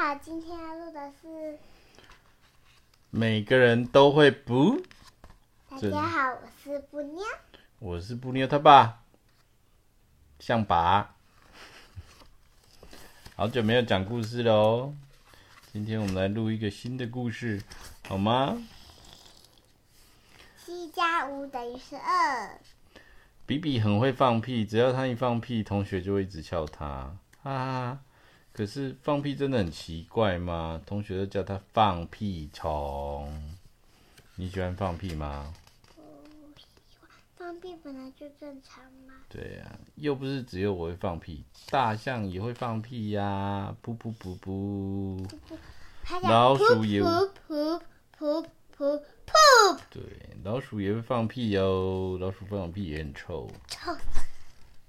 好，今天要录的是每个人都会不。大家好，我是布妞。我是布妞他爸，象拔。好久没有讲故事喽，今天我们来录一个新的故事，好吗？七加五等于十二。比比很会放屁，只要他一放屁，同学就会一直笑他，哈哈。可是放屁真的很奇怪吗？同学都叫他放屁虫。你喜欢放屁吗？喜欢，放屁本来就正常嘛。对呀、啊，又不是只有我会放屁，大象也会放屁呀、啊，噗噗噗噗。老鼠也噗噗噗噗噗。对，老鼠也会放屁哟，老鼠放屁也很臭。臭。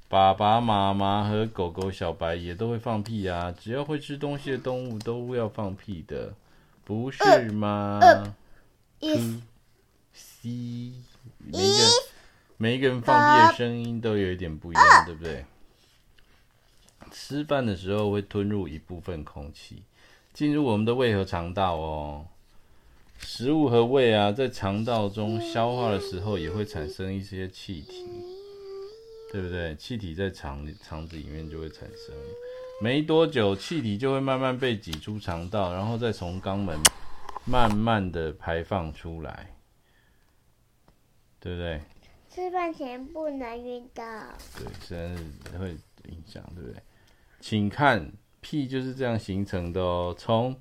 爸爸妈妈和狗狗小白也都会放屁啊！只要会吃东西的动物都要放屁的，不是吗？C，每个每一个人放屁的声音都有一点不一样，对不对？吃饭的时候会吞入一部分空气，进入我们的胃和肠道哦。食物和胃啊，在肠道中消化的时候也会产生一些气体。对不对？气体在肠、肠子里面就会产生，没多久，气体就会慢慢被挤出肠道，然后再从肛门慢慢的排放出来，对不对？吃饭前不能运动。对，虽然会影响，对不对？请看，屁就是这样形成的哦。从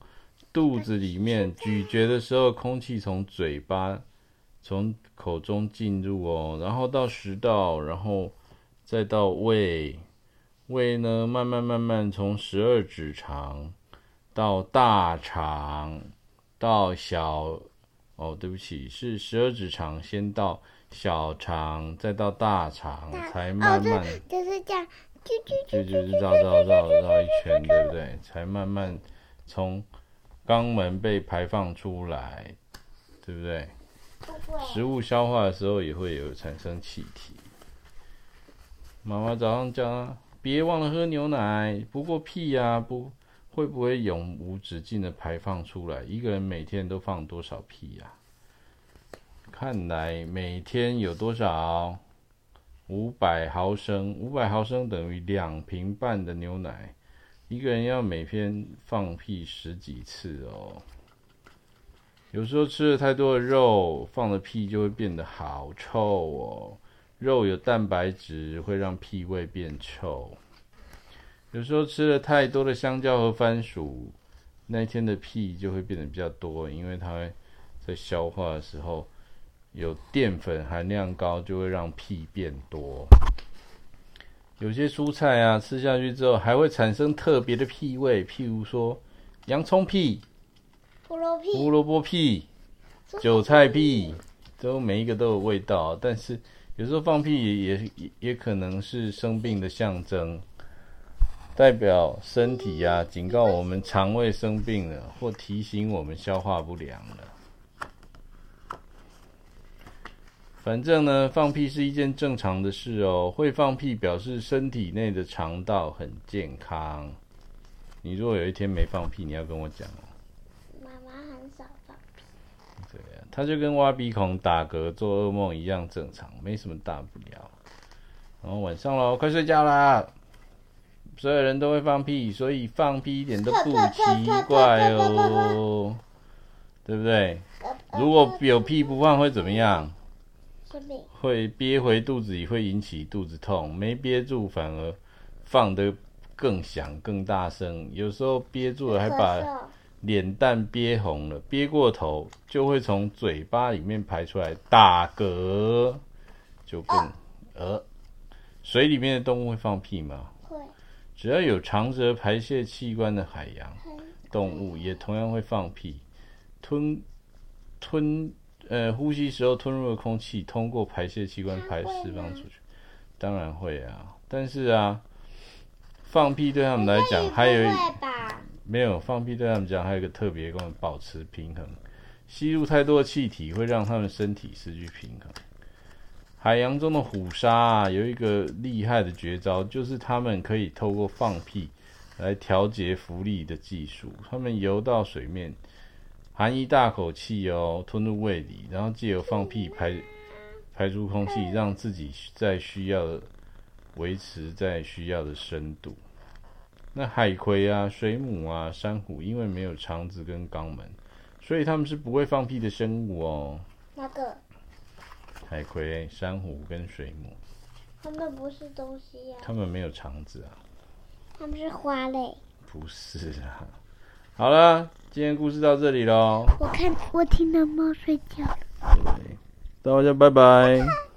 肚子里面咀嚼的时候，空气从嘴巴、从口中进入哦，然后到食道，然后。再到胃，胃呢，慢慢慢慢从十二指肠到大肠，到小，哦，对不起，是十二指肠先到小肠，再到大肠，才慢慢，就是这样，就就是绕绕绕绕一圈，对不对？才慢慢从肛门被排放出来，对不对？食物消化的时候也会有产生气体。妈妈早上叫他别忘了喝牛奶。不过屁呀、啊，不会不会永无止境的排放出来？一个人每天都放多少屁呀、看来每天有多少？五百毫升，五百毫升等于两瓶半的牛奶。一个人要每天放屁十几次哦。有时候吃了太多的肉，放的屁就会变得好臭哦。肉有蛋白质，会让屁味变臭。有时候吃了太多的香蕉和番薯，那一天的屁就会变得比较多，因为它会在消化的时候有淀粉含量高，就会让屁变多。有些蔬菜啊，吃下去之后还会产生特别的屁味，譬如说洋葱屁、胡萝卜、胡萝卜屁、韭菜屁，都每一个都有味道，但是。有时候放屁也也也可能是生病的象征，代表身体呀、警告我们肠胃生病了，或提醒我们消化不良了。反正呢，放屁是一件正常的事哦。会放屁表示身体内的肠道很健康。你如果有一天没放屁，你要跟我讲哦。对他就跟挖鼻孔、打嗝、做噩梦一样正常，没什么大不了。然后晚上喽，快睡觉啦！所有人都会放屁，所以放屁一点都不奇怪哦，对不对？如果有屁不放会怎么样？会憋回肚子里，会引起肚子痛；没憋住反而放得更响、更大声。有时候憋住了还把。脸蛋憋红了，憋过头就会从嘴巴里面排出来打嗝，就更呃，水里面的动物会放屁吗？会。只要有长着排泄器官的海洋动物，也同样会放屁。吞吞呃，呼吸时候吞入的空气，通过排泄器官排释放出去。当然会啊，但是啊，放屁对他们来讲还有一。没有放屁，对他们讲还有一个特别功能，保持平衡。吸入太多的气体会让他们身体失去平衡。海洋中的虎鲨啊，有一个厉害的绝招，就是他们可以透过放屁来调节浮力的技术。它们游到水面，含一大口气哦，吞入胃里，然后借由放屁排排出空气，让自己在需要的维持在需要的深度。那海葵啊、水母啊、珊瑚，因为没有肠子跟肛门，所以它们是不会放屁的生物哦。那个？海葵、珊瑚跟水母。它们不是东西呀、啊。它们没有肠子啊。它们是花类。不是啊。好了，今天故事到这里喽。我看，我听到猫睡觉了。对，大家拜拜。